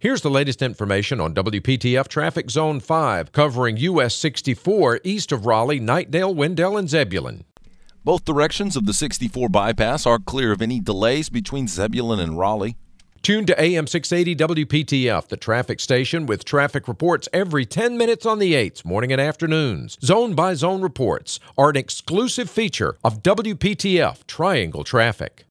Here's the latest information on WPTF Traffic Zone 5, covering US 64 east of Raleigh, Knightdale, Wendell, and Zebulon. Both directions of the 64 bypass are clear of any delays between Zebulon and Raleigh. Tune to AM 680 WPTF, the traffic station with traffic reports every 10 minutes on the 8s, morning and afternoons. Zone by zone reports are an exclusive feature of WPTF Triangle Traffic.